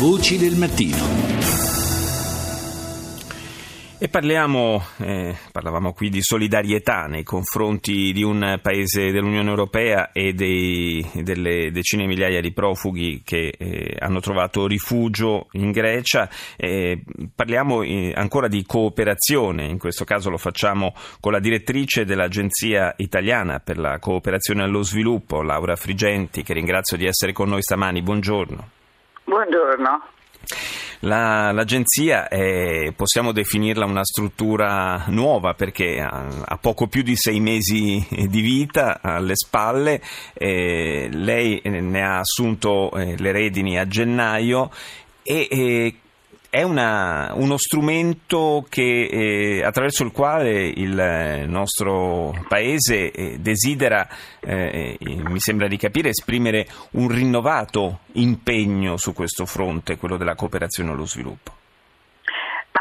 Voci del mattino. E parliamo, eh, parlavamo qui di solidarietà nei confronti di un paese dell'Unione Europea e dei, delle decine di migliaia di profughi che eh, hanno trovato rifugio in Grecia. Eh, parliamo eh, ancora di cooperazione, in questo caso lo facciamo con la direttrice dell'Agenzia Italiana per la cooperazione allo sviluppo, Laura Frigenti, che ringrazio di essere con noi stamani. Buongiorno. Buongiorno. La, l'agenzia è, possiamo definirla una struttura nuova perché ha, ha, poco più di sei mesi di vita alle spalle, eh, lei ne ha assunto eh, le redini a gennaio e, e è una, uno strumento che, eh, attraverso il quale il nostro Paese eh, desidera, eh, mi sembra di capire, esprimere un rinnovato impegno su questo fronte, quello della cooperazione allo sviluppo.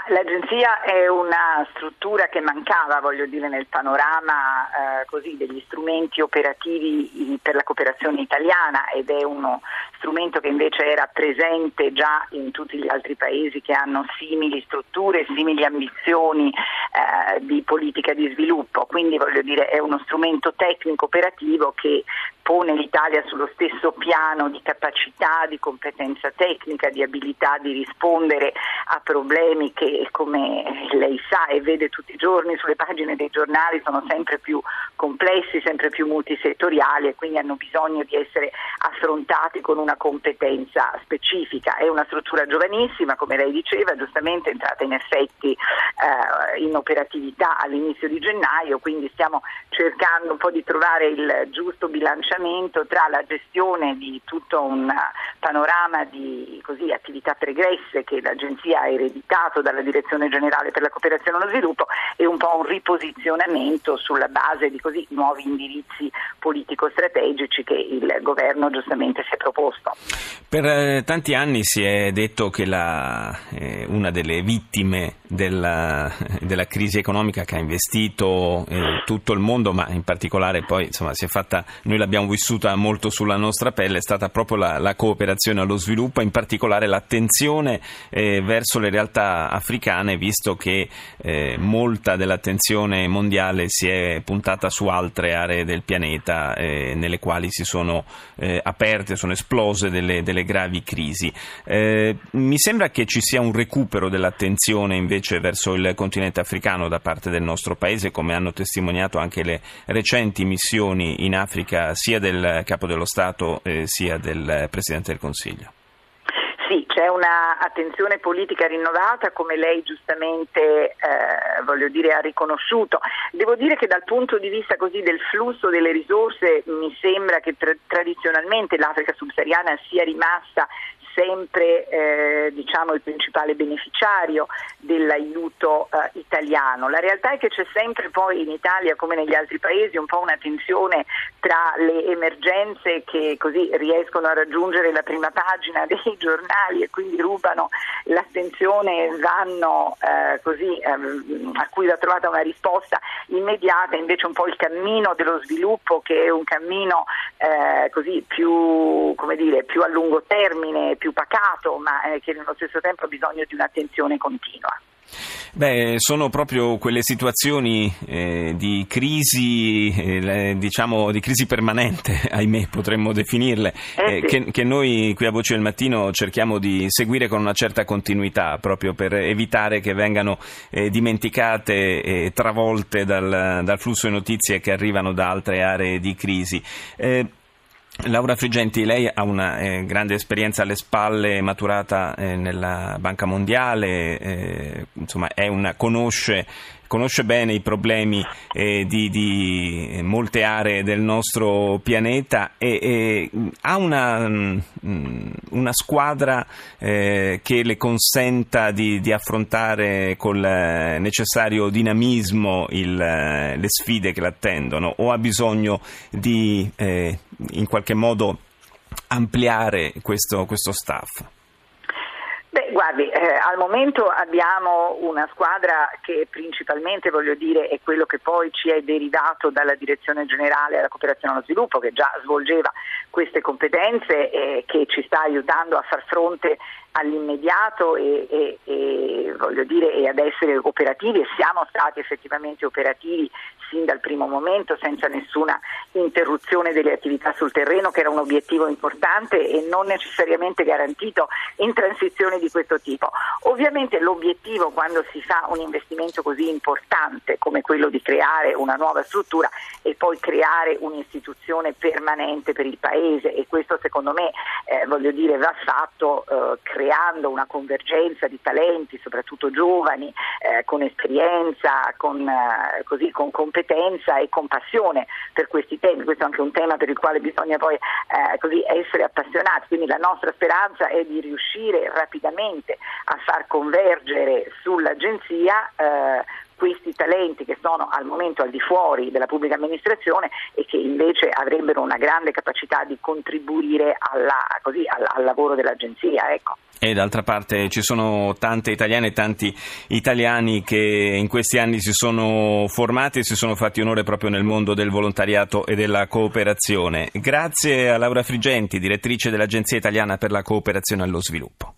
L'agenzia è una struttura che mancava, voglio dire, nel panorama eh, così, degli strumenti operativi per la cooperazione italiana ed è uno strumento che invece era presente già in tutti gli altri paesi che hanno simili strutture, simili ambizioni eh, di politica di sviluppo. Quindi voglio dire è uno strumento tecnico operativo che pone l'Italia sullo stesso piano di capacità, di competenza tecnica, di abilità di rispondere a problemi che, come lei sa e vede tutti i giorni sulle pagine dei giornali, sono sempre più complessi, sempre più multisettoriali e quindi hanno bisogno di essere affrontati con una competenza specifica. È una struttura giovanissima, come lei diceva, giustamente entrata in effetti eh, in operatività all'inizio di gennaio, quindi stiamo cercando un po' di trovare il giusto bilanciamento tra la gestione di tutto un panorama di così, attività pregresse che l'Agenzia ha ereditato dalla Direzione Generale per la Cooperazione e lo Sviluppo e un po' un riposizionamento sulla base di così, nuovi indirizzi politico-strategici che il governo giustamente si è proposto. Per eh, tanti anni si è detto che la, eh, una delle vittime della, della, crisi economica che ha investito eh, tutto il mondo, ma in particolare poi insomma, si è fatta, noi l'abbiamo vissuta molto sulla nostra pelle è stata proprio la, la cooperazione allo sviluppo, in particolare l'attenzione eh, verso le realtà africane, visto che eh, molta dell'attenzione mondiale si è puntata su altre aree del pianeta eh, nelle quali si sono eh, aperte, sono esplose delle, delle gravi crisi. Eh, mi sembra che ci sia un recupero dell'attenzione invece verso il continente africano da parte del nostro paese, come hanno testimoniato anche le recenti missioni in Africa sia sia del Capo dello Stato eh, sia del Presidente del Consiglio. Sì, c'è un'attenzione politica rinnovata, come lei giustamente eh, dire, ha riconosciuto. Devo dire che dal punto di vista così, del flusso delle risorse mi sembra che tra- tradizionalmente l'Africa subsahariana sia rimasta sempre eh, diciamo, il principale beneficiario dell'aiuto eh, italiano. La realtà è che c'è sempre poi in Italia come negli altri paesi un po' una tensione tra le emergenze che così riescono a raggiungere la prima pagina dei giornali e quindi rubano l'attenzione vanno eh, così ehm, a cui va trovata una risposta immediata, invece un po' il cammino dello sviluppo che è un cammino eh, così più, dire, più a lungo termine, più pacato, ma eh, che nello stesso tempo ha bisogno di un'attenzione continua. Beh, sono proprio quelle situazioni eh, di crisi, eh, diciamo di crisi permanente, ahimè, potremmo definirle, eh, eh, che, che, noi qui a Voce del Mattino cerchiamo di seguire con una certa continuità, proprio per evitare che vengano eh, dimenticate e travolte dal, dal, flusso di notizie che arrivano da altre aree di crisi. Eh, Laura Frigenti, lei ha una eh, grande esperienza alle spalle, maturata eh, nella Banca Mondiale, eh, insomma una, conosce, conosce, bene i problemi eh, di, di, molte aree del nostro pianeta e, e ha una, mm, una squadra eh, che le consenta di, di, affrontare col necessario dinamismo il, le sfide che l'attendono o ha bisogno di eh, in qualche modo ampliare questo, questo staff? Guardi, eh, al momento abbiamo una squadra che principalmente, voglio dire, è quello che poi ci è derivato dalla Direzione Generale alla Cooperazione allo Sviluppo, che già svolgeva queste competenze e che ci sta aiutando a far fronte all'immediato e, e, e, dire, e ad essere operativi e siamo stati effettivamente operativi sin dal primo momento senza nessuna interruzione delle attività sul terreno che era un obiettivo importante e non necessariamente garantito in transizioni di questo tipo. Ovviamente l'obiettivo quando si fa un investimento così importante come quello di creare una nuova struttura e poi creare un'istituzione permanente per il Paese e questo secondo me eh, dire, va fatto eh, creando una convergenza di talenti, soprattutto giovani, eh, con esperienza, con, eh, così, con competenza e compassione per questi temi, questo è anche un tema per il quale bisogna poi eh, così essere appassionati, quindi la nostra speranza è di riuscire rapidamente a far convergere sull'agenzia eh, questi talenti che sono al momento al di fuori della pubblica amministrazione e che invece avrebbero una grande capacità di contribuire alla, così, al, al, lavoro dell'agenzia. Ecco. E d'altra parte ci sono tante italiane e tanti italiani che in questi anni si sono formati e si sono fatti onore proprio nel mondo del volontariato e della cooperazione. Grazie a Laura Frigenti, direttrice dell'Agenzia Italiana per la Cooperazione allo Sviluppo.